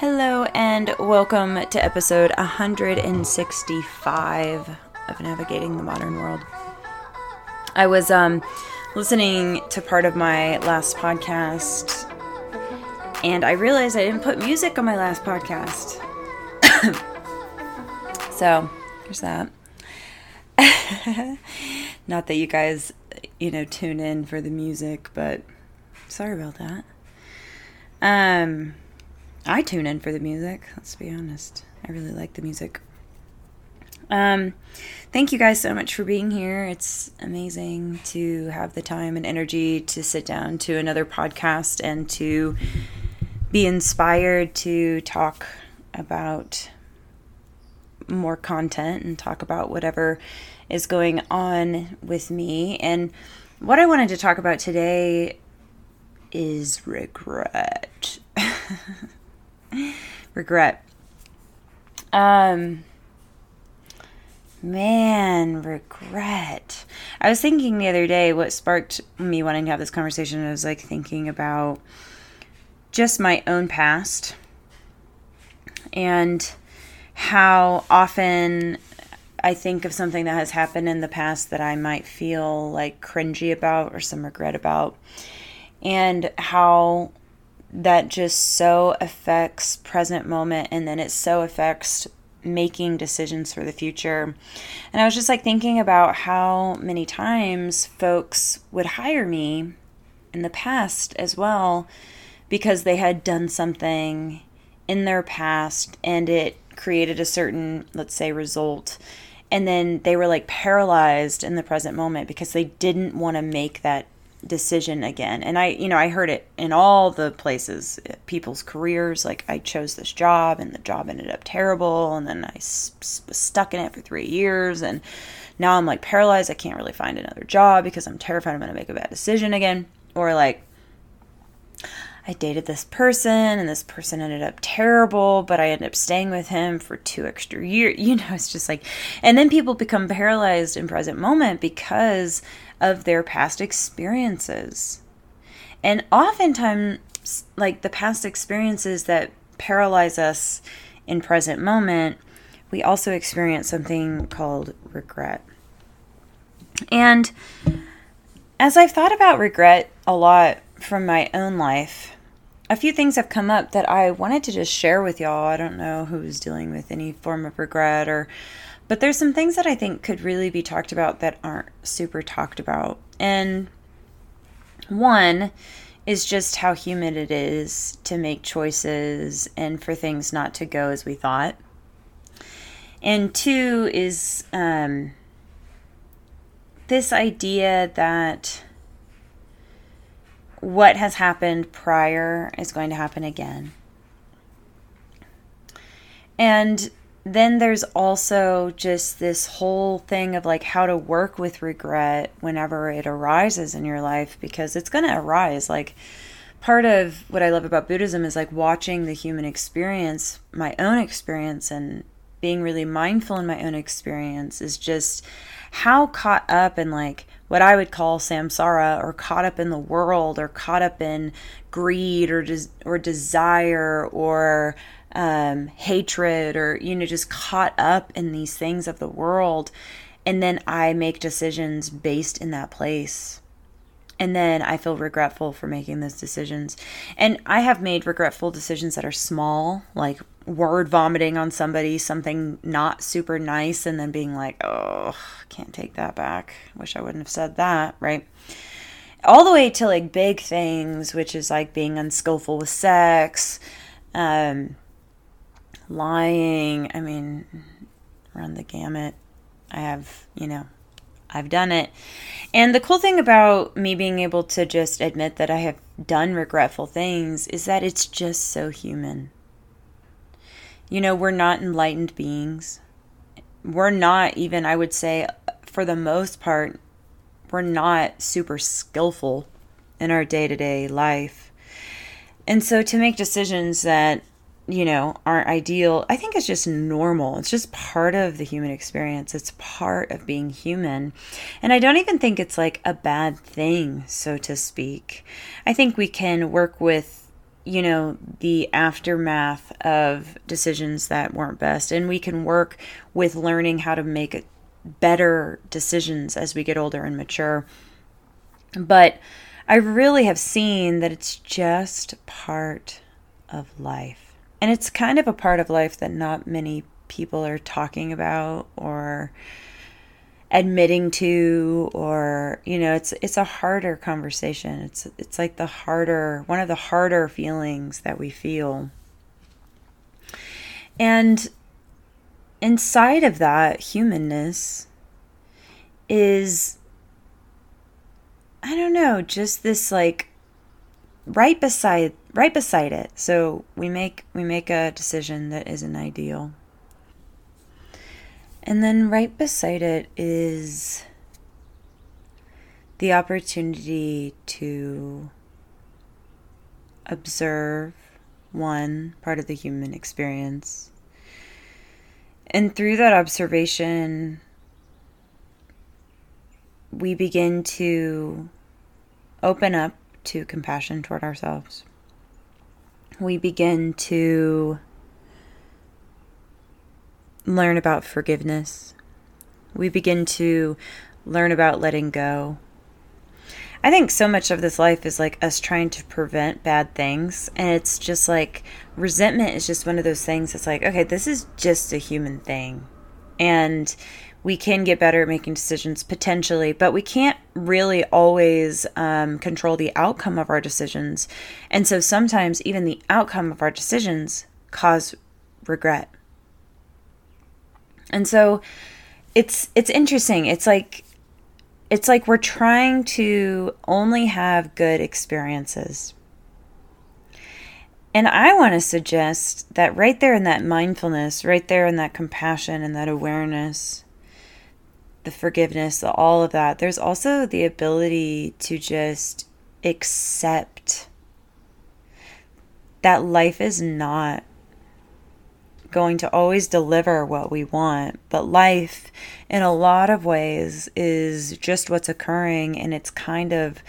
Hello, and welcome to episode 165 of Navigating the Modern World. I was um, listening to part of my last podcast, and I realized I didn't put music on my last podcast. so, there's that. Not that you guys, you know, tune in for the music, but sorry about that. Um, I tune in for the music. Let's be honest. I really like the music. Um, thank you guys so much for being here. It's amazing to have the time and energy to sit down to another podcast and to be inspired to talk about more content and talk about whatever is going on with me. And what I wanted to talk about today is regret. regret. Um man, regret. I was thinking the other day what sparked me wanting to have this conversation I was like thinking about just my own past and how often I think of something that has happened in the past that I might feel like cringy about or some regret about, and how that just so affects present moment and then it so affects making decisions for the future. And I was just like thinking about how many times folks would hire me in the past as well because they had done something in their past and it created a certain, let's say, result. And then they were like paralyzed in the present moment because they didn't want to make that decision again. And I, you know, I heard it in all the places, people's careers. Like I chose this job and the job ended up terrible. And then I was stuck in it for three years. And now I'm like paralyzed. I can't really find another job because I'm terrified I'm going to make a bad decision again. Or like, I dated this person and this person ended up terrible, but I ended up staying with him for two extra years. You know, it's just like, and then people become paralyzed in present moment because of their past experiences. And oftentimes, like the past experiences that paralyze us in present moment, we also experience something called regret. And as I've thought about regret a lot from my own life, a few things have come up that I wanted to just share with y'all. I don't know who's dealing with any form of regret or but there's some things that I think could really be talked about that aren't super talked about. And one is just how human it is to make choices and for things not to go as we thought. And two is um, this idea that what has happened prior is going to happen again. And then there's also just this whole thing of like how to work with regret whenever it arises in your life because it's going to arise. Like, part of what I love about Buddhism is like watching the human experience, my own experience, and being really mindful in my own experience is just how caught up in like what I would call samsara or caught up in the world or caught up in greed or des- or desire or um, hatred or you know just caught up in these things of the world and then I make decisions based in that place and then I feel regretful for making those decisions. And I have made regretful decisions that are small, like word vomiting on somebody, something not super nice, and then being like, oh, can't take that back. Wish I wouldn't have said that, right? All the way to like big things, which is like being unskillful with sex, um, lying. I mean, run the gamut. I have, you know, I've done it. And the cool thing about me being able to just admit that I have done regretful things is that it's just so human. You know, we're not enlightened beings. We're not even, I would say, for the most part, we're not super skillful in our day to day life. And so to make decisions that you know, aren't ideal, I think it's just normal. It's just part of the human experience. It's part of being human. And I don't even think it's like a bad thing, so to speak. I think we can work with, you know, the aftermath of decisions that weren't best. And we can work with learning how to make better decisions as we get older and mature. But I really have seen that it's just part of life. And it's kind of a part of life that not many people are talking about or admitting to or you know it's it's a harder conversation. It's it's like the harder one of the harder feelings that we feel. And inside of that humanness is i don't know just this like right beside right beside it so we make we make a decision that isn't ideal and then right beside it is the opportunity to observe one part of the human experience. And through that observation, we begin to open up to compassion toward ourselves. We begin to learn about forgiveness. We begin to learn about letting go. I think so much of this life is like us trying to prevent bad things. And it's just like resentment is just one of those things that's like, okay, this is just a human thing. And we can get better at making decisions potentially, but we can't really always um, control the outcome of our decisions. And so sometimes even the outcome of our decisions cause regret. And so it's it's interesting. It's like it's like we're trying to only have good experiences. And I want to suggest that right there in that mindfulness, right there in that compassion and that awareness, the forgiveness, all of that, there's also the ability to just accept that life is not going to always deliver what we want, but life, in a lot of ways, is just what's occurring and it's kind of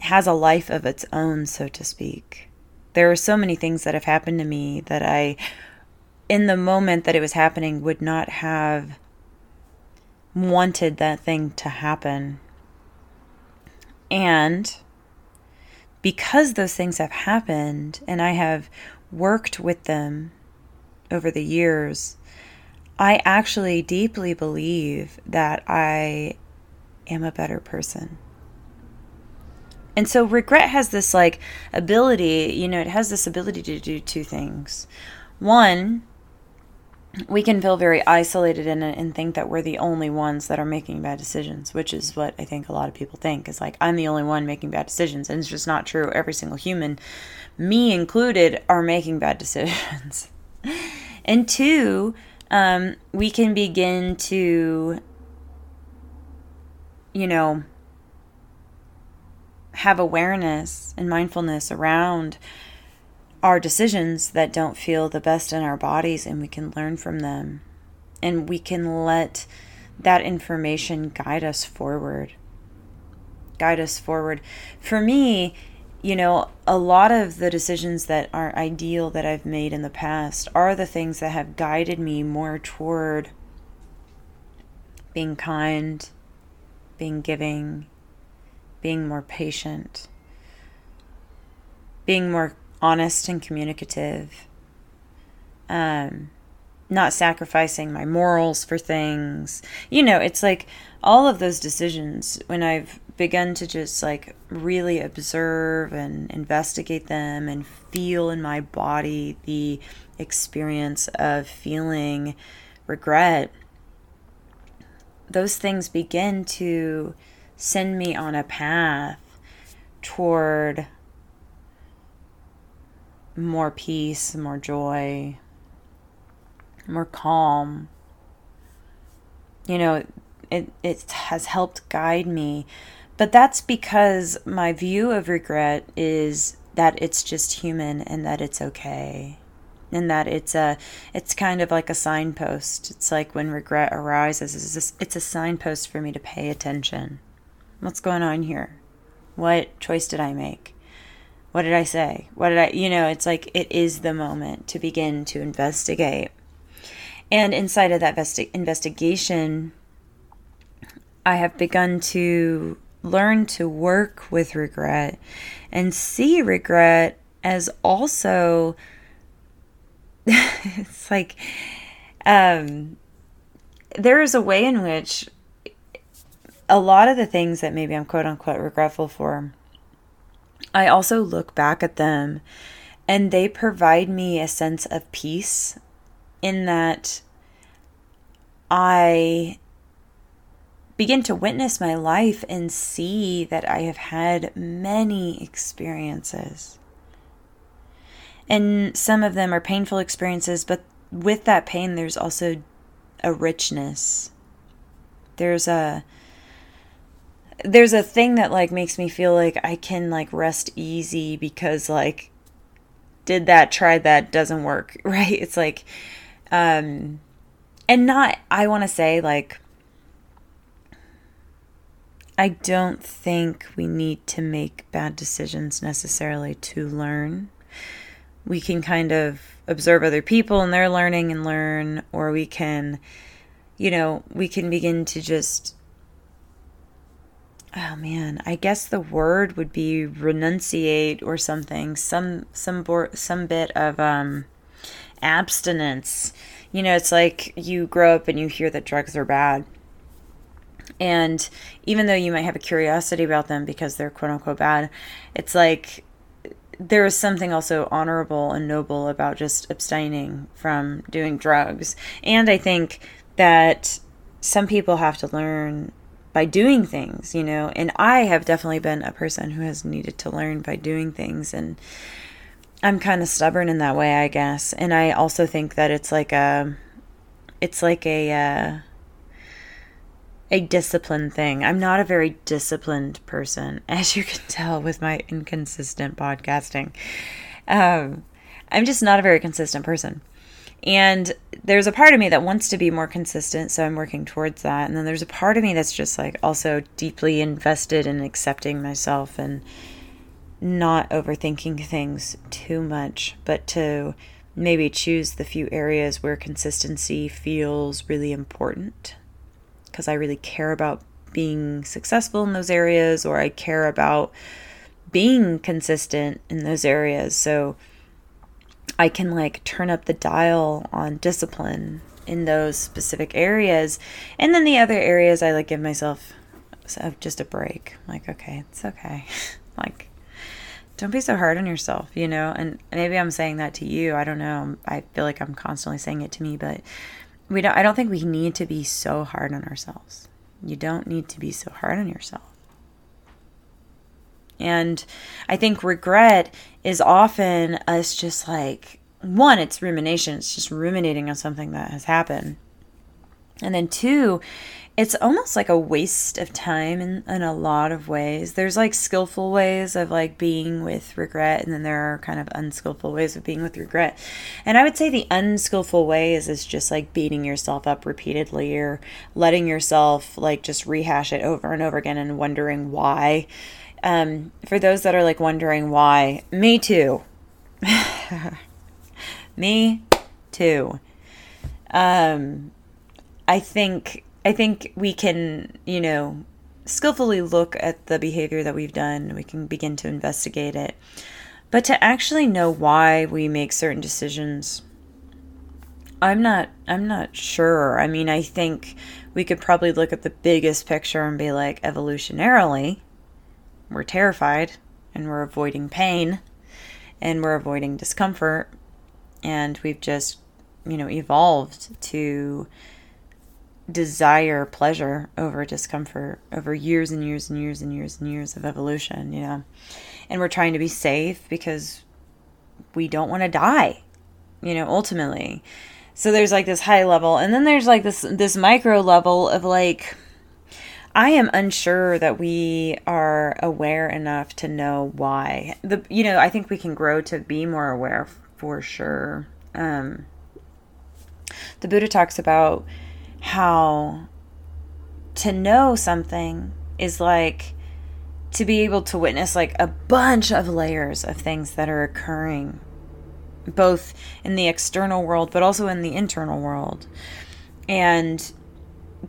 has a life of its own, so to speak. There are so many things that have happened to me that I, in the moment that it was happening, would not have wanted that thing to happen. And because those things have happened and I have worked with them over the years, I actually deeply believe that I am a better person. And so regret has this like ability, you know, it has this ability to do two things. One, we can feel very isolated in it and think that we're the only ones that are making bad decisions, which is what I think a lot of people think is like, I'm the only one making bad decisions. And it's just not true. Every single human, me included, are making bad decisions. and two, um, we can begin to, you know, have awareness and mindfulness around our decisions that don't feel the best in our bodies, and we can learn from them. And we can let that information guide us forward. Guide us forward. For me, you know, a lot of the decisions that are ideal that I've made in the past are the things that have guided me more toward being kind, being giving, being more patient, being more honest and communicative, um, not sacrificing my morals for things. You know, it's like all of those decisions when I've begun to just like really observe and investigate them and feel in my body the experience of feeling regret, those things begin to send me on a path toward more peace, more joy, more calm. You know, it, it has helped guide me but that's because my view of regret is that it's just human and that it's okay. And that it's a it's kind of like a signpost. It's like when regret arises, it's a signpost for me to pay attention. What's going on here? What choice did I make? What did I say? What did I, you know, it's like it is the moment to begin to investigate. And inside of that investi- investigation, I have begun to learn to work with regret and see regret as also it's like um there is a way in which a lot of the things that maybe I'm quote unquote regretful for I also look back at them and they provide me a sense of peace in that I begin to witness my life and see that I have had many experiences. And some of them are painful experiences, but with that pain, there's also a richness. There's a there's a thing that like makes me feel like I can like rest easy because like did that, tried that, doesn't work, right? It's like um and not I want to say like I don't think we need to make bad decisions necessarily to learn. We can kind of observe other people and their learning and learn, or we can, you know, we can begin to just, oh man, I guess the word would be renunciate or something, some some some bit of um, abstinence. You know, it's like you grow up and you hear that drugs are bad and even though you might have a curiosity about them because they're quote unquote bad, it's like there is something also honorable and noble about just abstaining from doing drugs. And I think that some people have to learn by doing things, you know, and I have definitely been a person who has needed to learn by doing things and I'm kind of stubborn in that way, I guess. And I also think that it's like a it's like a uh, a discipline thing. I'm not a very disciplined person, as you can tell with my inconsistent podcasting. Um, I'm just not a very consistent person. And there's a part of me that wants to be more consistent, so I'm working towards that. And then there's a part of me that's just like also deeply invested in accepting myself and not overthinking things too much, but to maybe choose the few areas where consistency feels really important because I really care about being successful in those areas or I care about being consistent in those areas. So I can like turn up the dial on discipline in those specific areas. And then the other areas I like give myself uh, just a break. Like, okay, it's okay. like, don't be so hard on yourself, you know? And maybe I'm saying that to you. I don't know. I feel like I'm constantly saying it to me, but we don't I don't think we need to be so hard on ourselves. You don't need to be so hard on yourself. And I think regret is often us just like one, it's rumination, it's just ruminating on something that has happened. And then two, it's almost like a waste of time in, in a lot of ways. There's like skillful ways of like being with regret, and then there are kind of unskillful ways of being with regret. And I would say the unskillful ways is just like beating yourself up repeatedly or letting yourself like just rehash it over and over again and wondering why. Um, for those that are like wondering why, me too. me too. Um, I think I think we can, you know, skillfully look at the behavior that we've done. We can begin to investigate it. But to actually know why we make certain decisions, I'm not I'm not sure. I mean, I think we could probably look at the biggest picture and be like evolutionarily, we're terrified and we're avoiding pain and we're avoiding discomfort and we've just, you know, evolved to desire pleasure over discomfort over years and years and years and years and years of evolution, you know. And we're trying to be safe because we don't want to die, you know, ultimately. So there's like this high level and then there's like this this micro level of like I am unsure that we are aware enough to know why. The you know, I think we can grow to be more aware for sure. Um the Buddha talks about how to know something is like to be able to witness like a bunch of layers of things that are occurring both in the external world but also in the internal world and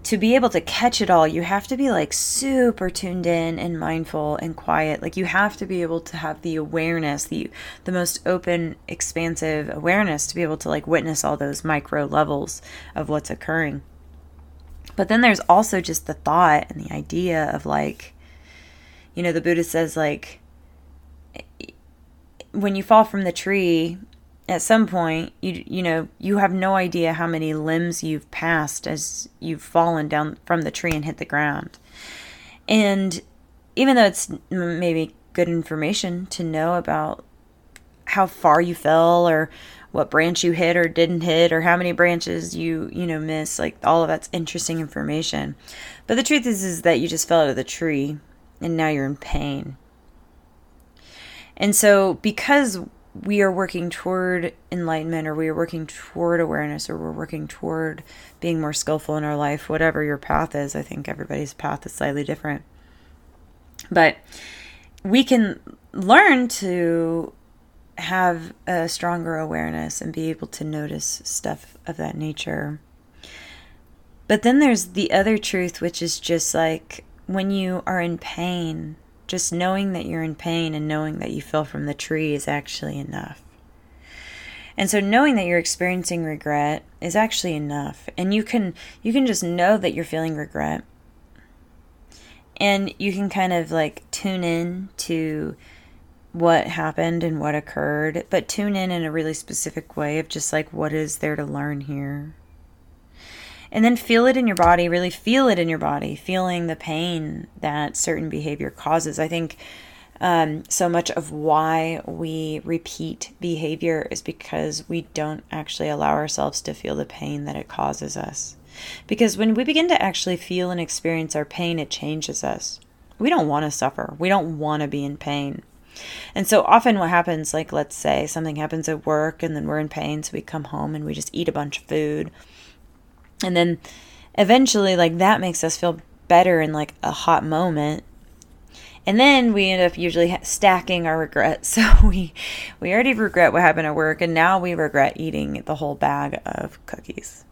to be able to catch it all, you have to be like super tuned in and mindful and quiet. Like you have to be able to have the awareness, the the most open, expansive awareness to be able to like witness all those micro levels of what's occurring. But then there's also just the thought and the idea of like you know, the Buddha says like when you fall from the tree, at some point you you know you have no idea how many limbs you've passed as you've fallen down from the tree and hit the ground. And even though it's maybe good information to know about how far you fell or what branch you hit or didn't hit or how many branches you you know miss like all of that's interesting information. But the truth is is that you just fell out of the tree and now you're in pain. And so because we are working toward enlightenment or we are working toward awareness or we're working toward being more skillful in our life, whatever your path is. I think everybody's path is slightly different. But we can learn to have a stronger awareness and be able to notice stuff of that nature. But then there's the other truth, which is just like when you are in pain, just knowing that you're in pain and knowing that you fell from the tree is actually enough. And so knowing that you're experiencing regret is actually enough. And you can you can just know that you're feeling regret. And you can kind of like tune in to what happened and what occurred, but tune in in a really specific way of just like what is there to learn here and then feel it in your body, really feel it in your body, feeling the pain that certain behavior causes. I think um, so much of why we repeat behavior is because we don't actually allow ourselves to feel the pain that it causes us. Because when we begin to actually feel and experience our pain, it changes us. We don't want to suffer, we don't want to be in pain. And so often, what happens, like let's say something happens at work and then we're in pain, so we come home and we just eat a bunch of food and then eventually, like, that makes us feel better in like a hot moment. And then we end up usually stacking our regrets. So we we already regret what happened at work and now we regret eating the whole bag of cookies.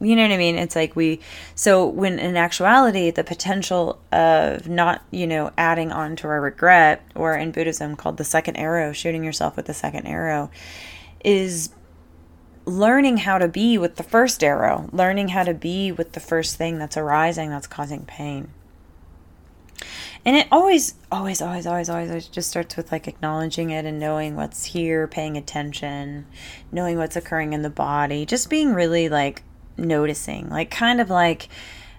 You know what I mean? It's like we so when in actuality the potential of not, you know, adding on to our regret or in Buddhism called the second arrow, shooting yourself with the second arrow is learning how to be with the first arrow, learning how to be with the first thing that's arising that's causing pain. And it always, always, always, always, always just starts with like acknowledging it and knowing what's here, paying attention, knowing what's occurring in the body, just being really like noticing, like kind of like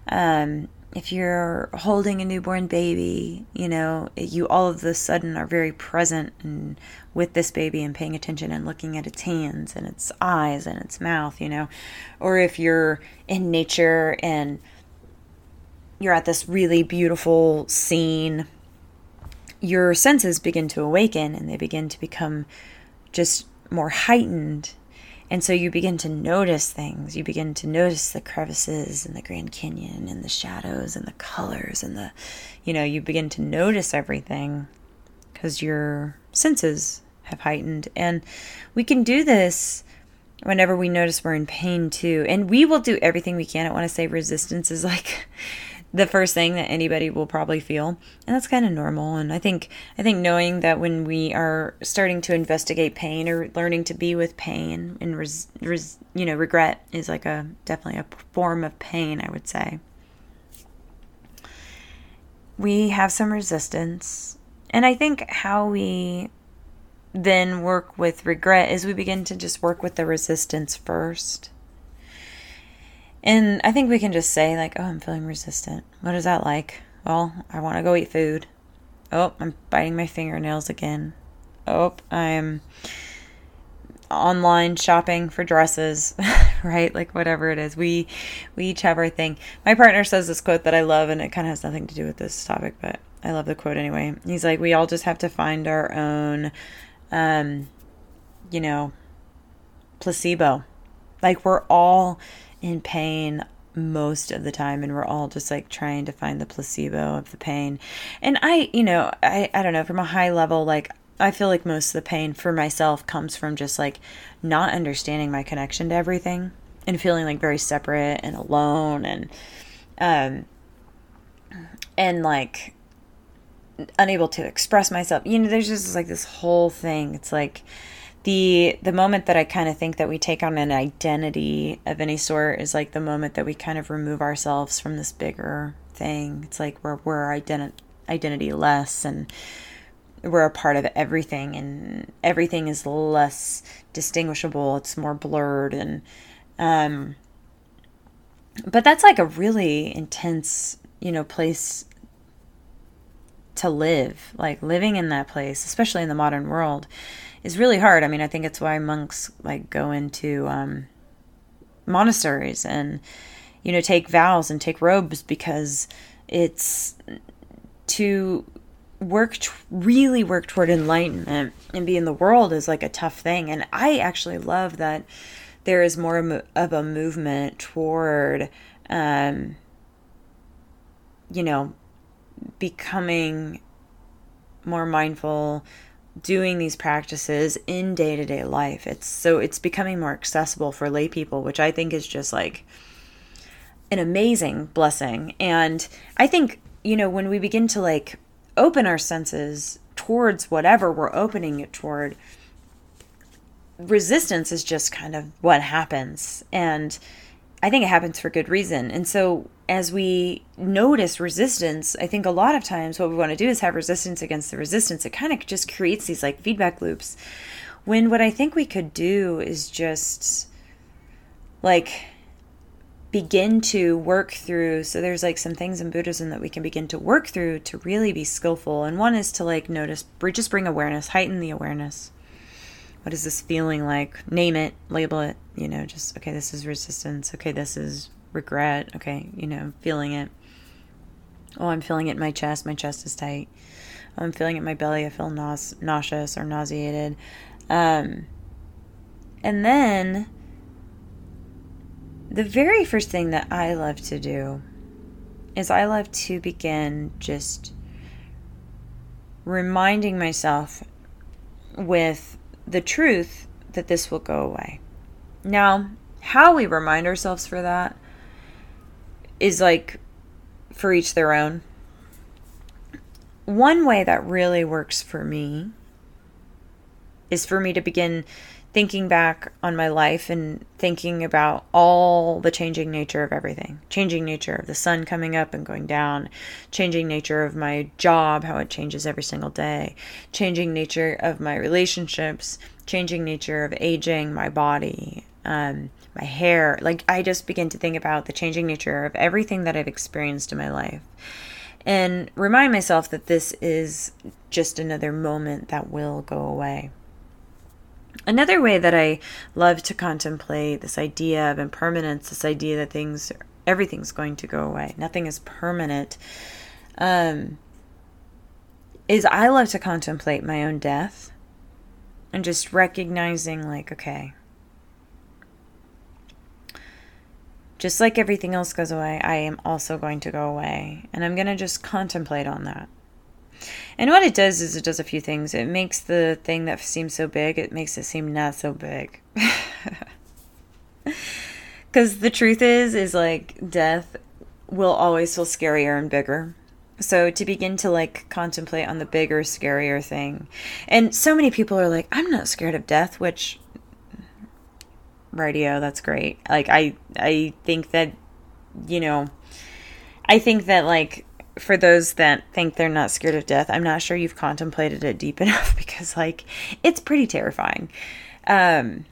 um, if you're holding a newborn baby, you know, you all of a sudden are very present and with this baby and paying attention and looking at its hands and its eyes and its mouth, you know. Or if you're in nature and you're at this really beautiful scene, your senses begin to awaken and they begin to become just more heightened and so you begin to notice things. You begin to notice the crevices and the Grand Canyon and the shadows and the colors and the, you know, you begin to notice everything because your senses have heightened. And we can do this whenever we notice we're in pain too. And we will do everything we can. I want to say resistance is like the first thing that anybody will probably feel. And that's kind of normal. And i think i think knowing that when we are starting to investigate pain or learning to be with pain and res, res, you know regret is like a definitely a form of pain i would say. We have some resistance. And i think how we then work with regret is we begin to just work with the resistance first and I think we can just say, like, oh, I'm feeling resistant. What is that like? Well, I want to go eat food. Oh, I'm biting my fingernails again. Oh, I'm online shopping for dresses, right? Like whatever it is. We we each have our thing. My partner says this quote that I love and it kind of has nothing to do with this topic, but I love the quote anyway. He's like we all just have to find our own um you know placebo. Like we're all in pain most of the time and we're all just like trying to find the placebo of the pain. And i you know i i don't know from a high level like i feel like most of the pain for myself comes from just like not understanding my connection to everything and feeling like very separate and alone and um and like unable to express myself. You know there's just like this whole thing. It's like the the moment that I kind of think that we take on an identity of any sort is like the moment that we kind of remove ourselves from this bigger thing. It's like we're we're identi- identity less and we're a part of everything and everything is less distinguishable. It's more blurred and um but that's like a really intense, you know, place to live. Like living in that place, especially in the modern world is really hard. I mean, I think it's why monks like go into um, monasteries and you know take vows and take robes because it's to work t- really work toward enlightenment and be in the world is like a tough thing and i actually love that there is more of a movement toward um, you know becoming more mindful doing these practices in day-to-day life. It's so it's becoming more accessible for lay people which i think is just like an amazing blessing. And i think you know when we begin to like open our senses towards whatever we're opening it toward resistance is just kind of what happens. And i think it happens for good reason. And so as we notice resistance, I think a lot of times what we want to do is have resistance against the resistance. It kind of just creates these like feedback loops. When what I think we could do is just like begin to work through. So there's like some things in Buddhism that we can begin to work through to really be skillful. And one is to like notice, just bring awareness, heighten the awareness. What is this feeling like? Name it, label it, you know, just, okay, this is resistance. Okay, this is regret. Okay, you know, feeling it. Oh, I'm feeling it in my chest. My chest is tight. Oh, I'm feeling it in my belly. I feel nause- nauseous or nauseated. Um, and then the very first thing that I love to do is I love to begin just reminding myself with the truth that this will go away. Now, how we remind ourselves for that is like for each their own. One way that really works for me is for me to begin thinking back on my life and thinking about all the changing nature of everything. Changing nature of the sun coming up and going down. Changing nature of my job how it changes every single day. Changing nature of my relationships. Changing nature of aging my body. Um, my hair. Like, I just begin to think about the changing nature of everything that I've experienced in my life and remind myself that this is just another moment that will go away. Another way that I love to contemplate this idea of impermanence, this idea that things, everything's going to go away, nothing is permanent, um, is I love to contemplate my own death and just recognizing, like, okay, just like everything else goes away, I am also going to go away. And I'm going to just contemplate on that. And what it does is it does a few things. It makes the thing that seems so big, it makes it seem not so big. Cuz the truth is is like death will always feel scarier and bigger. So to begin to like contemplate on the bigger, scarier thing. And so many people are like, I'm not scared of death, which radio that's great. Like i i think that you know i think that like for those that think they're not scared of death i'm not sure you've contemplated it deep enough because like it's pretty terrifying. Um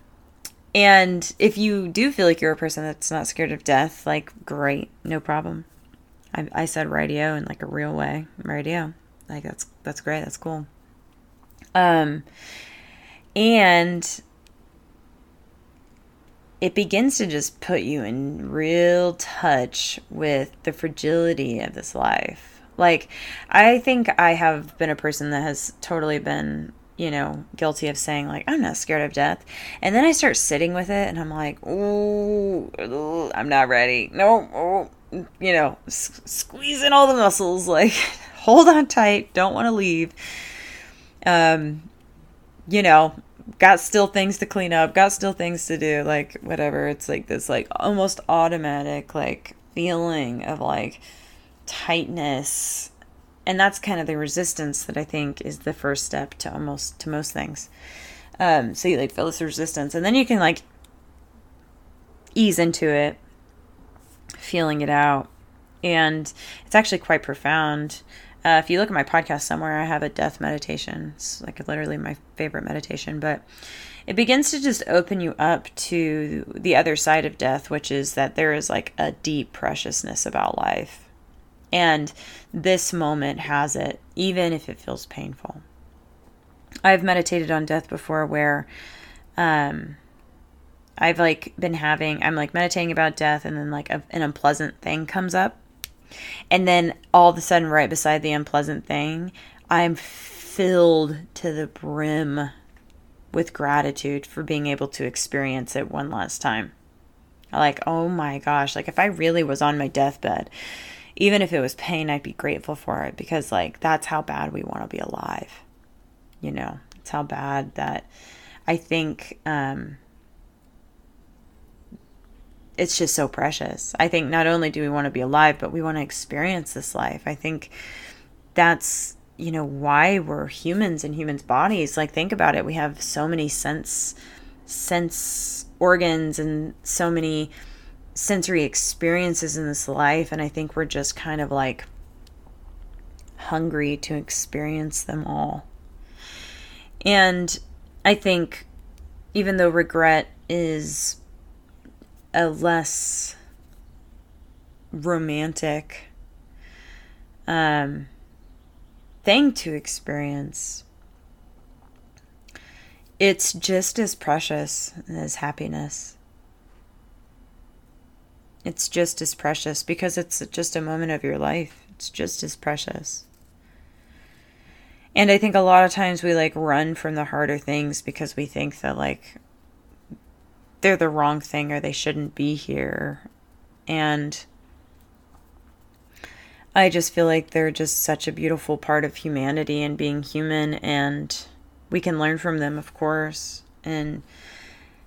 and if you do feel like you're a person that's not scared of death like great no problem. I, I said radio in like a real way radio. Like that's that's great that's cool. Um and it begins to just put you in real touch with the fragility of this life. Like, I think I have been a person that has totally been you know, guilty of saying, like, I'm not scared of death. And then I start sitting with it and I'm like, oh, I'm not ready. No, oh, you know, s- squeezing all the muscles, like, hold on tight, don't want to leave. Um, you know, got still things to clean up, got still things to do, like, whatever. It's like this, like, almost automatic, like, feeling of, like, tightness and that's kind of the resistance that I think is the first step to almost to most things. Um, so you like feel this resistance, and then you can like ease into it, feeling it out, and it's actually quite profound. Uh, if you look at my podcast somewhere, I have a death meditation. It's like literally my favorite meditation, but it begins to just open you up to the other side of death, which is that there is like a deep preciousness about life and this moment has it, even if it feels painful. I've meditated on death before where um, I've like been having, I'm like meditating about death, and then like a, an unpleasant thing comes up. And then all of a sudden, right beside the unpleasant thing, I'm filled to the brim with gratitude for being able to experience it one last time. Like, oh my gosh, like if I really was on my deathbed even if it was pain, I'd be grateful for it because, like, that's how bad we want to be alive. You know, it's how bad that I think um, it's just so precious. I think not only do we want to be alive, but we want to experience this life. I think that's, you know, why we're humans in humans' bodies. Like, think about it. We have so many sense, sense organs and so many sensory experiences in this life and I think we're just kind of like hungry to experience them all. And I think even though regret is a less romantic um, thing to experience, it's just as precious as happiness it's just as precious because it's just a moment of your life. It's just as precious. And I think a lot of times we like run from the harder things because we think that like they're the wrong thing or they shouldn't be here. And I just feel like they're just such a beautiful part of humanity and being human and we can learn from them, of course. And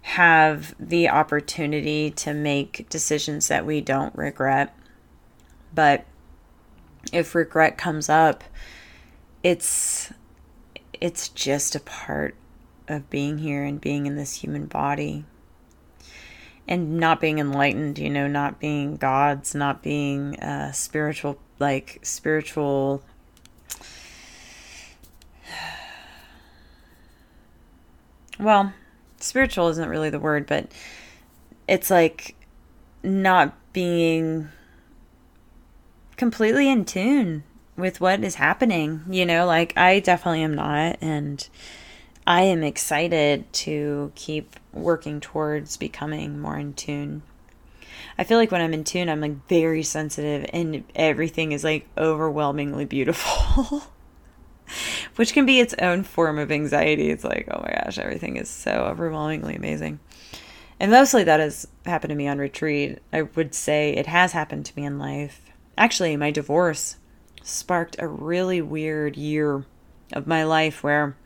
have the opportunity to make decisions that we don't regret. But if regret comes up, it's it's just a part of being here and being in this human body and not being enlightened you know not being gods not being uh, spiritual like spiritual well spiritual isn't really the word, but it's like not being completely in tune with what is happening. You know, like I definitely am not. And I am excited to keep working towards becoming more in tune. I feel like when I'm in tune, I'm like very sensitive and everything is like overwhelmingly beautiful. which can be its own form of anxiety. It's like, oh my gosh, everything is so overwhelmingly amazing. And mostly that has happened to me on retreat. I would say it has happened to me in life. Actually, my divorce sparked a really weird year of my life where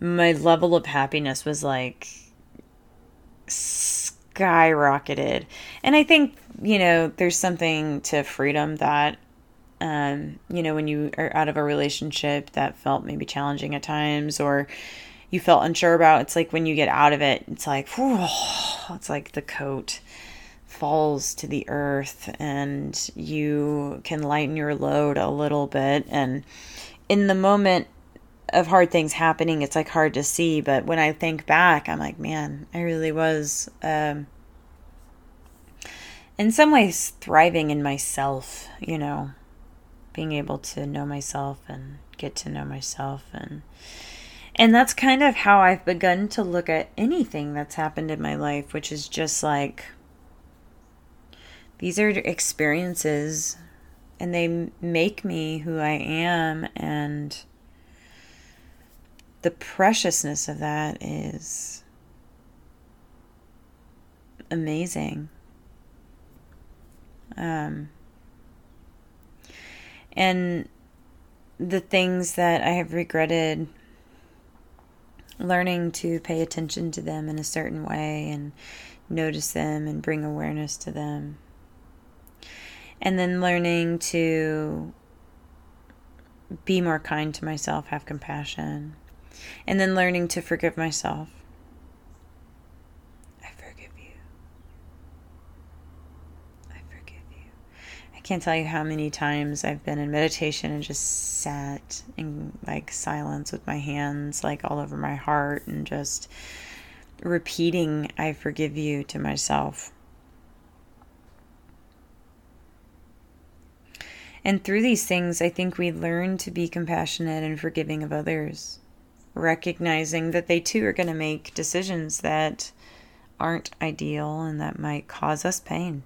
my level of happiness was like skyrocketed. And I think, you know, there's something to freedom that um, you know, when you are out of a relationship that felt maybe challenging at times or you felt unsure about, it's like when you get out of it, it's like, whew, it's like the coat falls to the earth and you can lighten your load a little bit. And in the moment of hard things happening, it's like hard to see. But when I think back, I'm like, man, I really was. Um, in some ways thriving in myself, you know, being able to know myself and get to know myself and and that's kind of how I've begun to look at anything that's happened in my life, which is just like these are experiences and they make me who I am and the preciousness of that is amazing. Um, and the things that I have regretted learning to pay attention to them in a certain way and notice them and bring awareness to them. And then learning to be more kind to myself, have compassion. And then learning to forgive myself. I forgive you. I forgive you. I can't tell you how many times I've been in meditation and just sat in like silence with my hands like all over my heart and just repeating, I forgive you to myself. And through these things, I think we learn to be compassionate and forgiving of others, recognizing that they too are going to make decisions that aren't ideal and that might cause us pain.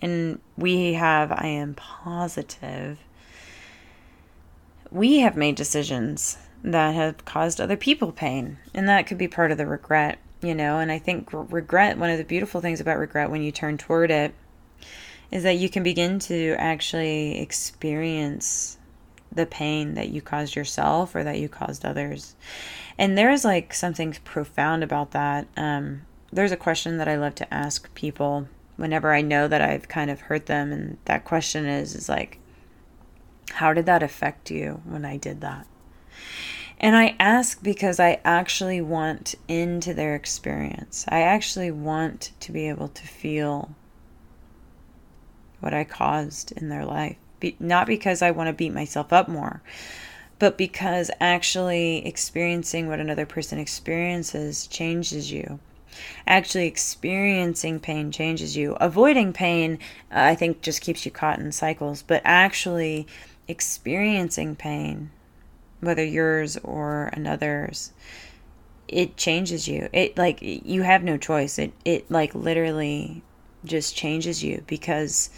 And we have, I am positive, we have made decisions that have caused other people pain. And that could be part of the regret, you know. And I think regret, one of the beautiful things about regret when you turn toward it, is that you can begin to actually experience the pain that you caused yourself or that you caused others. And there is like something profound about that. Um, there's a question that I love to ask people whenever I know that I've kind of hurt them. And that question is, is like, how did that affect you when I did that? And I ask because I actually want into their experience. I actually want to be able to feel what I caused in their life. Be- not because I want to beat myself up more, but because actually experiencing what another person experiences changes you. Actually, experiencing pain changes you. Avoiding pain, uh, I think, just keeps you caught in cycles, but actually experiencing pain whether yours or another's it changes you it like you have no choice it it like literally just changes you because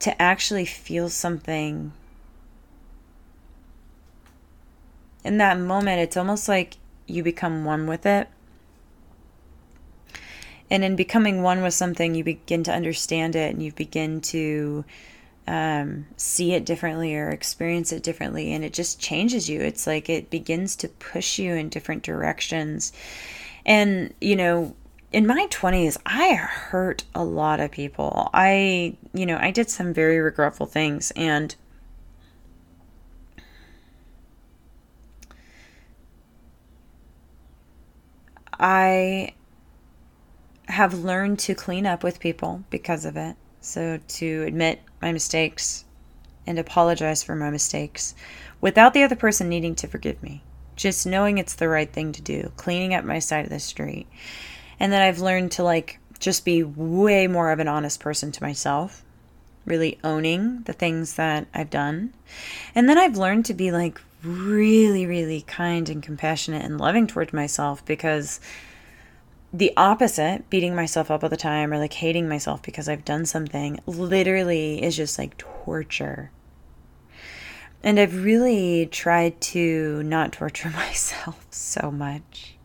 to actually feel something in that moment it's almost like you become one with it. And in becoming one with something you begin to understand it and you begin to um, see it differently or experience it differently and it just changes you. It's like it begins to push you in different directions. And you know in my 20s i hurt a lot of people i you know i did some very regretful things and i have learned to clean up with people because of it so to admit my mistakes and apologize for my mistakes without the other person needing to forgive me. Just knowing it's the right thing to do, cleaning up my side of the street. And then I've learned to like just be way more of an honest person to myself, really owning the things that I've done. And then I've learned to be like really, really kind and compassionate and loving towards myself because the opposite, beating myself up all the time or like hating myself because I've done something, literally is just like torture. And I've really tried to not torture myself so much.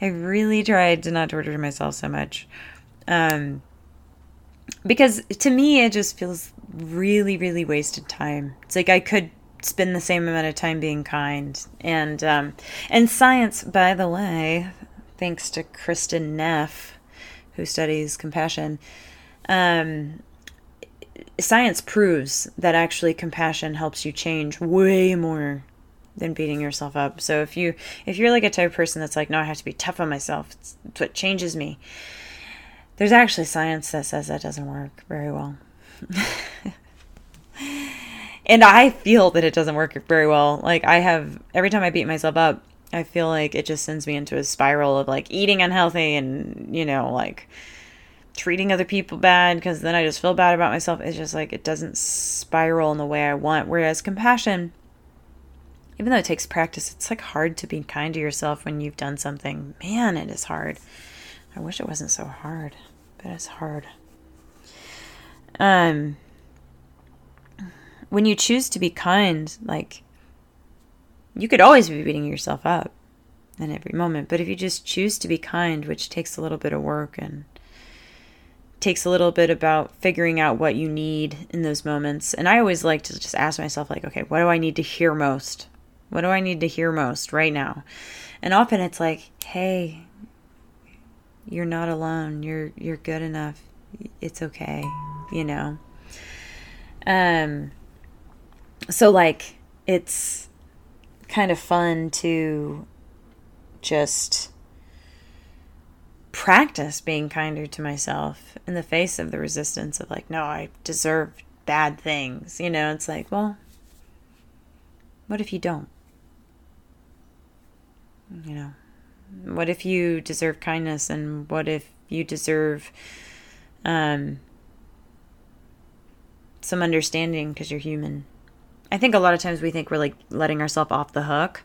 I really tried to not torture myself so much. Um, because to me, it just feels really, really wasted time. It's like I could spend the same amount of time being kind. And um, and science, by the way, thanks to Kristin Neff, who studies compassion, um, science proves that actually compassion helps you change way more than beating yourself up. So if you if you're like a type of person that's like, no, I have to be tough on myself. It's, it's what changes me. There's actually science that says that doesn't work very well. and I feel that it doesn't work very well. Like I have every time I beat myself up, I feel like it just sends me into a spiral of like eating unhealthy and, you know, like treating other people bad because then I just feel bad about myself. It's just like it doesn't spiral in the way I want. Whereas compassion, even though it takes practice, it's like hard to be kind to yourself when you've done something. Man, it is hard. I wish it wasn't so hard, but it's hard. Um, when you choose to be kind, like You could always be beating yourself up in every moment, but if you just choose to be kind, which takes a little bit of work and takes a little bit about figuring out what you need in those moments. And I always like to just ask myself like, okay, what do I need to hear most? What do I need to hear most right now? And often it's like, hey, you're not alone. You're you're good enough. It's okay, you know. Um so like it's kind of fun to just practice being kinder to myself in the face of the resistance of like no I deserve bad things. You know, it's like, well, what if you don't? You know, what if you deserve kindness and what if you deserve um, some understanding because you're human? I think a lot of times we think we're like letting ourselves off the hook.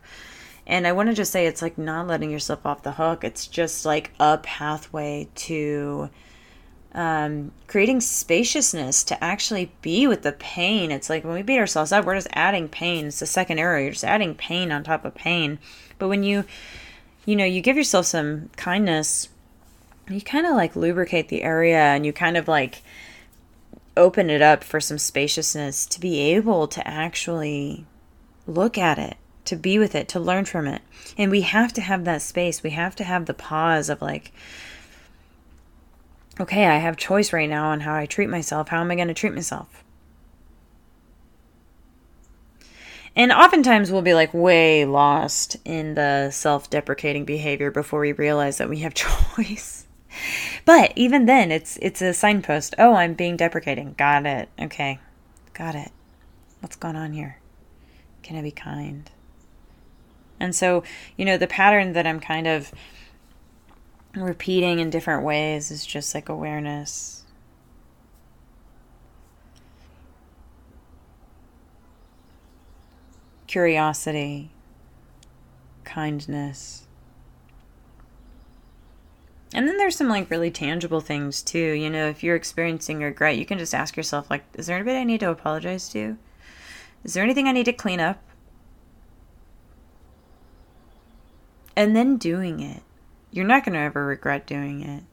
And I want to just say it's like not letting yourself off the hook. It's just like a pathway to um, creating spaciousness to actually be with the pain. It's like when we beat ourselves up, we're just adding pain. It's the second arrow. You're just adding pain on top of pain. But when you you know, you give yourself some kindness, you kind of like lubricate the area and you kind of like open it up for some spaciousness to be able to actually look at it, to be with it, to learn from it. And we have to have that space. We have to have the pause of like, okay, I have choice right now on how I treat myself. How am I going to treat myself? And oftentimes we'll be like way lost in the self deprecating behavior before we realize that we have choice. But even then it's it's a signpost. Oh, I'm being deprecating. Got it. Okay. Got it. What's going on here? Can I be kind? And so, you know, the pattern that I'm kind of repeating in different ways is just like awareness curiosity, kindness. And then there's some like really tangible things too. You know, if you're experiencing regret, you can just ask yourself like is there anybody I need to apologize to? Is there anything I need to clean up? And then doing it. You're not going to ever regret doing it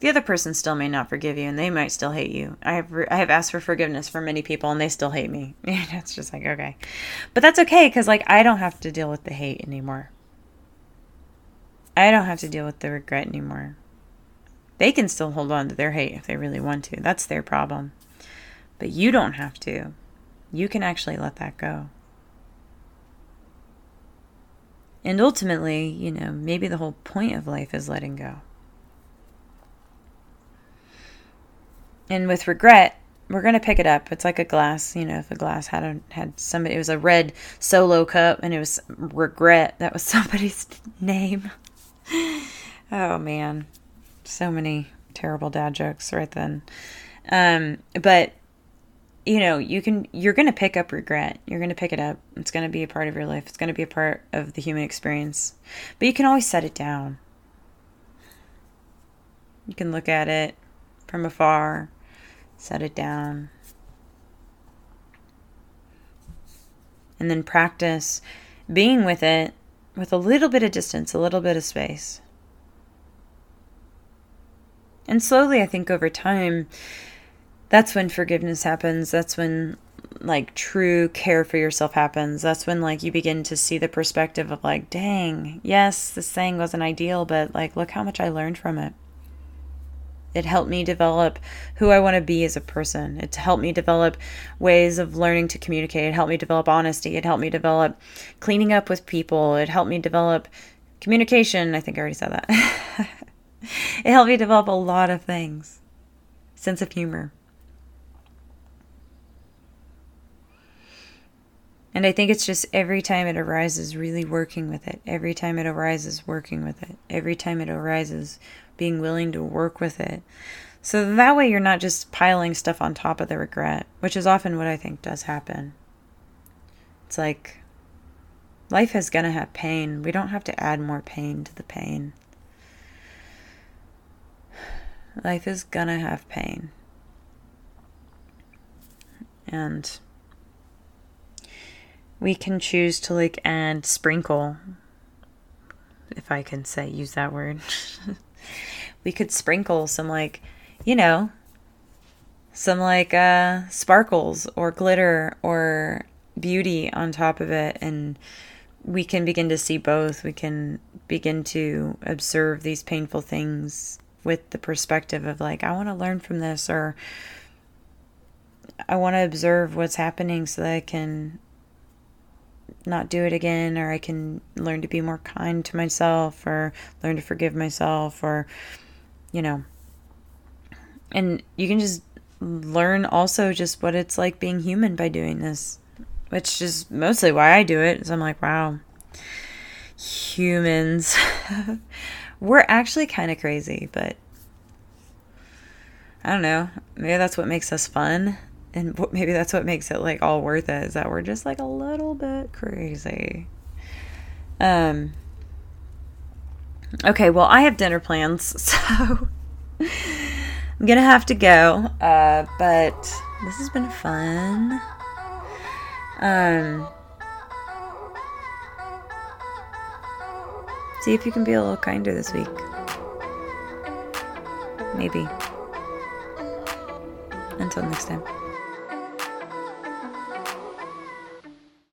the other person still may not forgive you and they might still hate you. I have I have asked for forgiveness for many people and they still hate me. it's just like okay. But that's okay cuz like I don't have to deal with the hate anymore. I don't have to deal with the regret anymore. They can still hold on to their hate if they really want to. That's their problem. But you don't have to. You can actually let that go. And ultimately, you know, maybe the whole point of life is letting go. And with regret, we're gonna pick it up. It's like a glass, you know, if a glass had a, had somebody, it was a red solo cup, and it was regret. That was somebody's name. oh man, so many terrible dad jokes right then. Um, but you know, you can you're gonna pick up regret. You're gonna pick it up. It's gonna be a part of your life. It's gonna be a part of the human experience. But you can always set it down. You can look at it from afar set it down. And then practice being with it with a little bit of distance, a little bit of space. And slowly, I think over time, that's when forgiveness happens. That's when like true care for yourself happens. That's when like you begin to see the perspective of like, dang, yes, this thing wasn't ideal, but like look how much I learned from it. It helped me develop who I want to be as a person. It helped me develop ways of learning to communicate. It helped me develop honesty. It helped me develop cleaning up with people. It helped me develop communication. I think I already said that. it helped me develop a lot of things. Sense of humor. And I think it's just every time it arises, really working with it. Every time it arises, working with it. Every time it arises, being willing to work with it. So that way you're not just piling stuff on top of the regret, which is often what I think does happen. It's like life is going to have pain. We don't have to add more pain to the pain. Life is going to have pain. We can choose to like add sprinkle if I can say use that word. we could sprinkle some like, you know, some like uh sparkles or glitter or beauty on top of it and we can begin to see both. We can begin to observe these painful things with the perspective of like I want to learn from this or I want to observe what's happening so that I can not do it again or I can learn to be more kind to myself or learn to forgive myself or you know. And you can just learn also just what it's like being human by doing this which is mostly why I do it is I'm like wow humans. We're actually kind of crazy but I don't know. Maybe that's what makes us fun and maybe that's what makes it like all worth it is that we're just like a little bit crazy. Um okay well i have dinner plans so i'm gonna have to go uh but this has been fun. Um see if you can be a little kinder this week. Maybe. Until next time